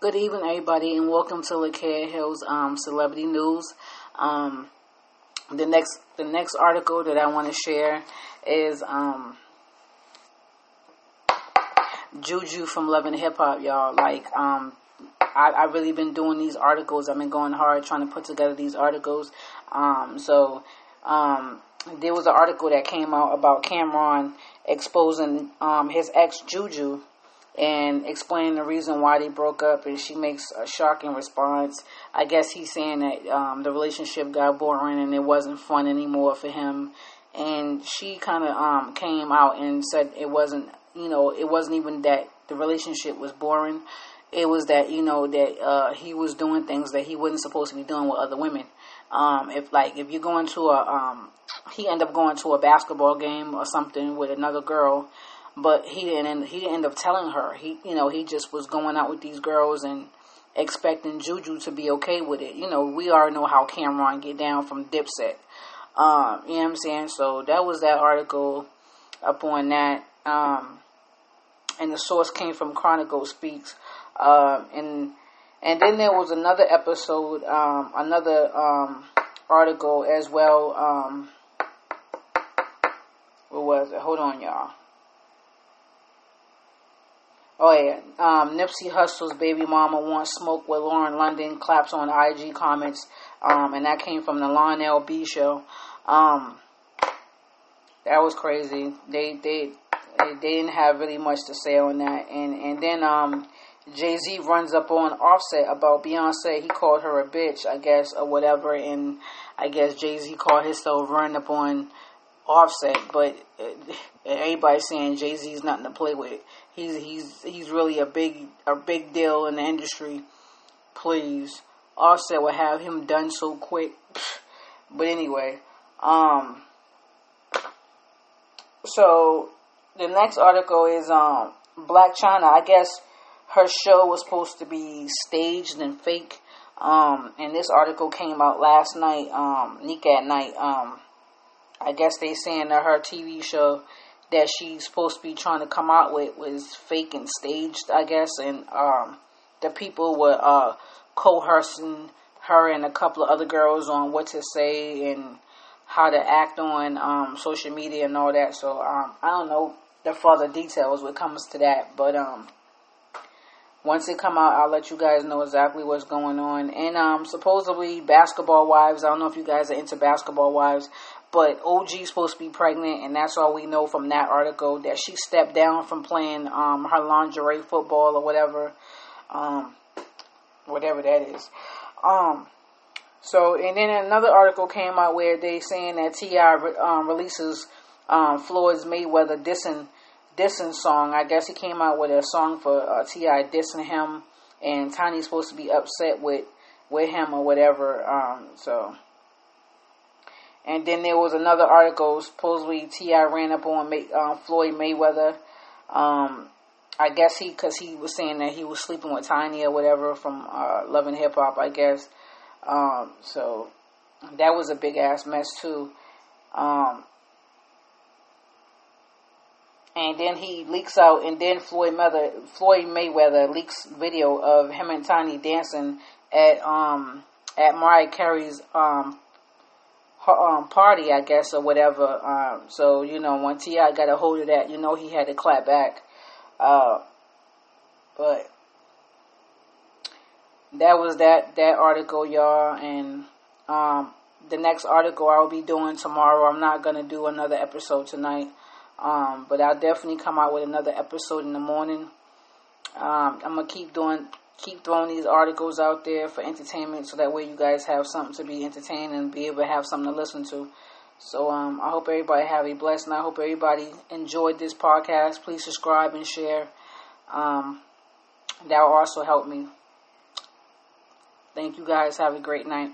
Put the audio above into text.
Good evening, everybody, and welcome to LaCare Hills um, Celebrity News. Um, the next, the next article that I want to share is um, Juju from Love and Hip Hop, y'all. Like, um, I, I really been doing these articles. I've been going hard trying to put together these articles. Um, so, um, there was an article that came out about Cam'ron exposing his ex Juju and explaining the reason why they broke up. And she makes a shocking response. I guess he's saying that um, the relationship got boring and it wasn't fun anymore for him. And she kind of um, came out and said it wasn't, you know, it wasn't even that the relationship was boring. It was that you know that uh, he was doing things that he wasn't supposed to be doing with other women. Um, if like if you're going to a, um, he ended up going to a basketball game or something with another girl, but he didn't. He didn't end up telling her. He, you know, he just was going out with these girls and expecting Juju to be okay with it. You know, we already know how Cam'ron get down from Dipset. Um, you know what I'm saying? So that was that article up on that. Um, and the source came from Chronicle Speaks. Uh, and and then there was another episode, um, another um, article as well. Um, what was it? Hold on, y'all. Oh yeah, um, Nipsey Hussle's baby mama wants smoke with Lauren London. Claps on IG comments, um, and that came from the Lionel B show. Um, that was crazy. They they they didn't have really much to say on that, and and then um, Jay Z runs up on Offset about Beyonce. He called her a bitch, I guess, or whatever, and I guess Jay Z called himself running up on Offset, but uh, everybody's saying Jay Z's nothing to play with. He's he's he's really a big a big deal in the industry. Please, Offset would have him done so quick. But anyway, um, so the next article is um Blac Chyna. I guess her show was supposed to be staged and fake. Um, and this article came out last night, um, Nick at Night. Um, I guess they saying that her TV show that she's supposed to be trying to come out with was fake and staged, I guess, and um, the people were uh, coercing her and a couple of other girls on what to say and how to act on um, social media and all that. So um, I don't know the further details when it comes to that, but um, once it come out, I'll let you guys know exactly what's going on. And um, supposedly, Basketball Wives. I don't know if you guys are into Basketball Wives, but OG's supposed to be pregnant, and that's all we know from that article that she stepped down from playing um, her lingerie football or whatever, um, whatever that is. Um, so, and then another article came out where they saying that T.I. um, releases um, Floyd's Mayweather dissing dissing song. I guess he came out with a song for uh, T.I. dissing him, and Tiny's supposed to be upset with with him or whatever. Um, so. And then there was another article, supposedly T.I. ran up on May, uh, Floyd Mayweather. Um, I guess he, because he was saying that he was sleeping with Tiny or whatever from uh, Love and Hip Hop, I guess. Um, so that was a big ass mess too. Um, and then he leaks out, and then Floyd Mayweather, Floyd Mayweather leaks video of him and Tiny dancing at um at Mariah Carey's um party, I guess, or whatever. Um, so you know, when T.I. got a hold of that, you know, he had to clap back. Uh, but that was that that article, y'all, and um, the next article I will be doing tomorrow. I'm not gonna do another episode tonight, um, but I'll definitely come out with another episode in the morning. Um, I'm gonna keep doing keep throwing these articles out there for entertainment so that way you guys have something to be entertained and be able to have something to listen to. So um, I hope everybody have a blessed I hope everybody enjoyed this podcast. Please subscribe and share. Um, that will also help me. Thank you guys. Have a great night.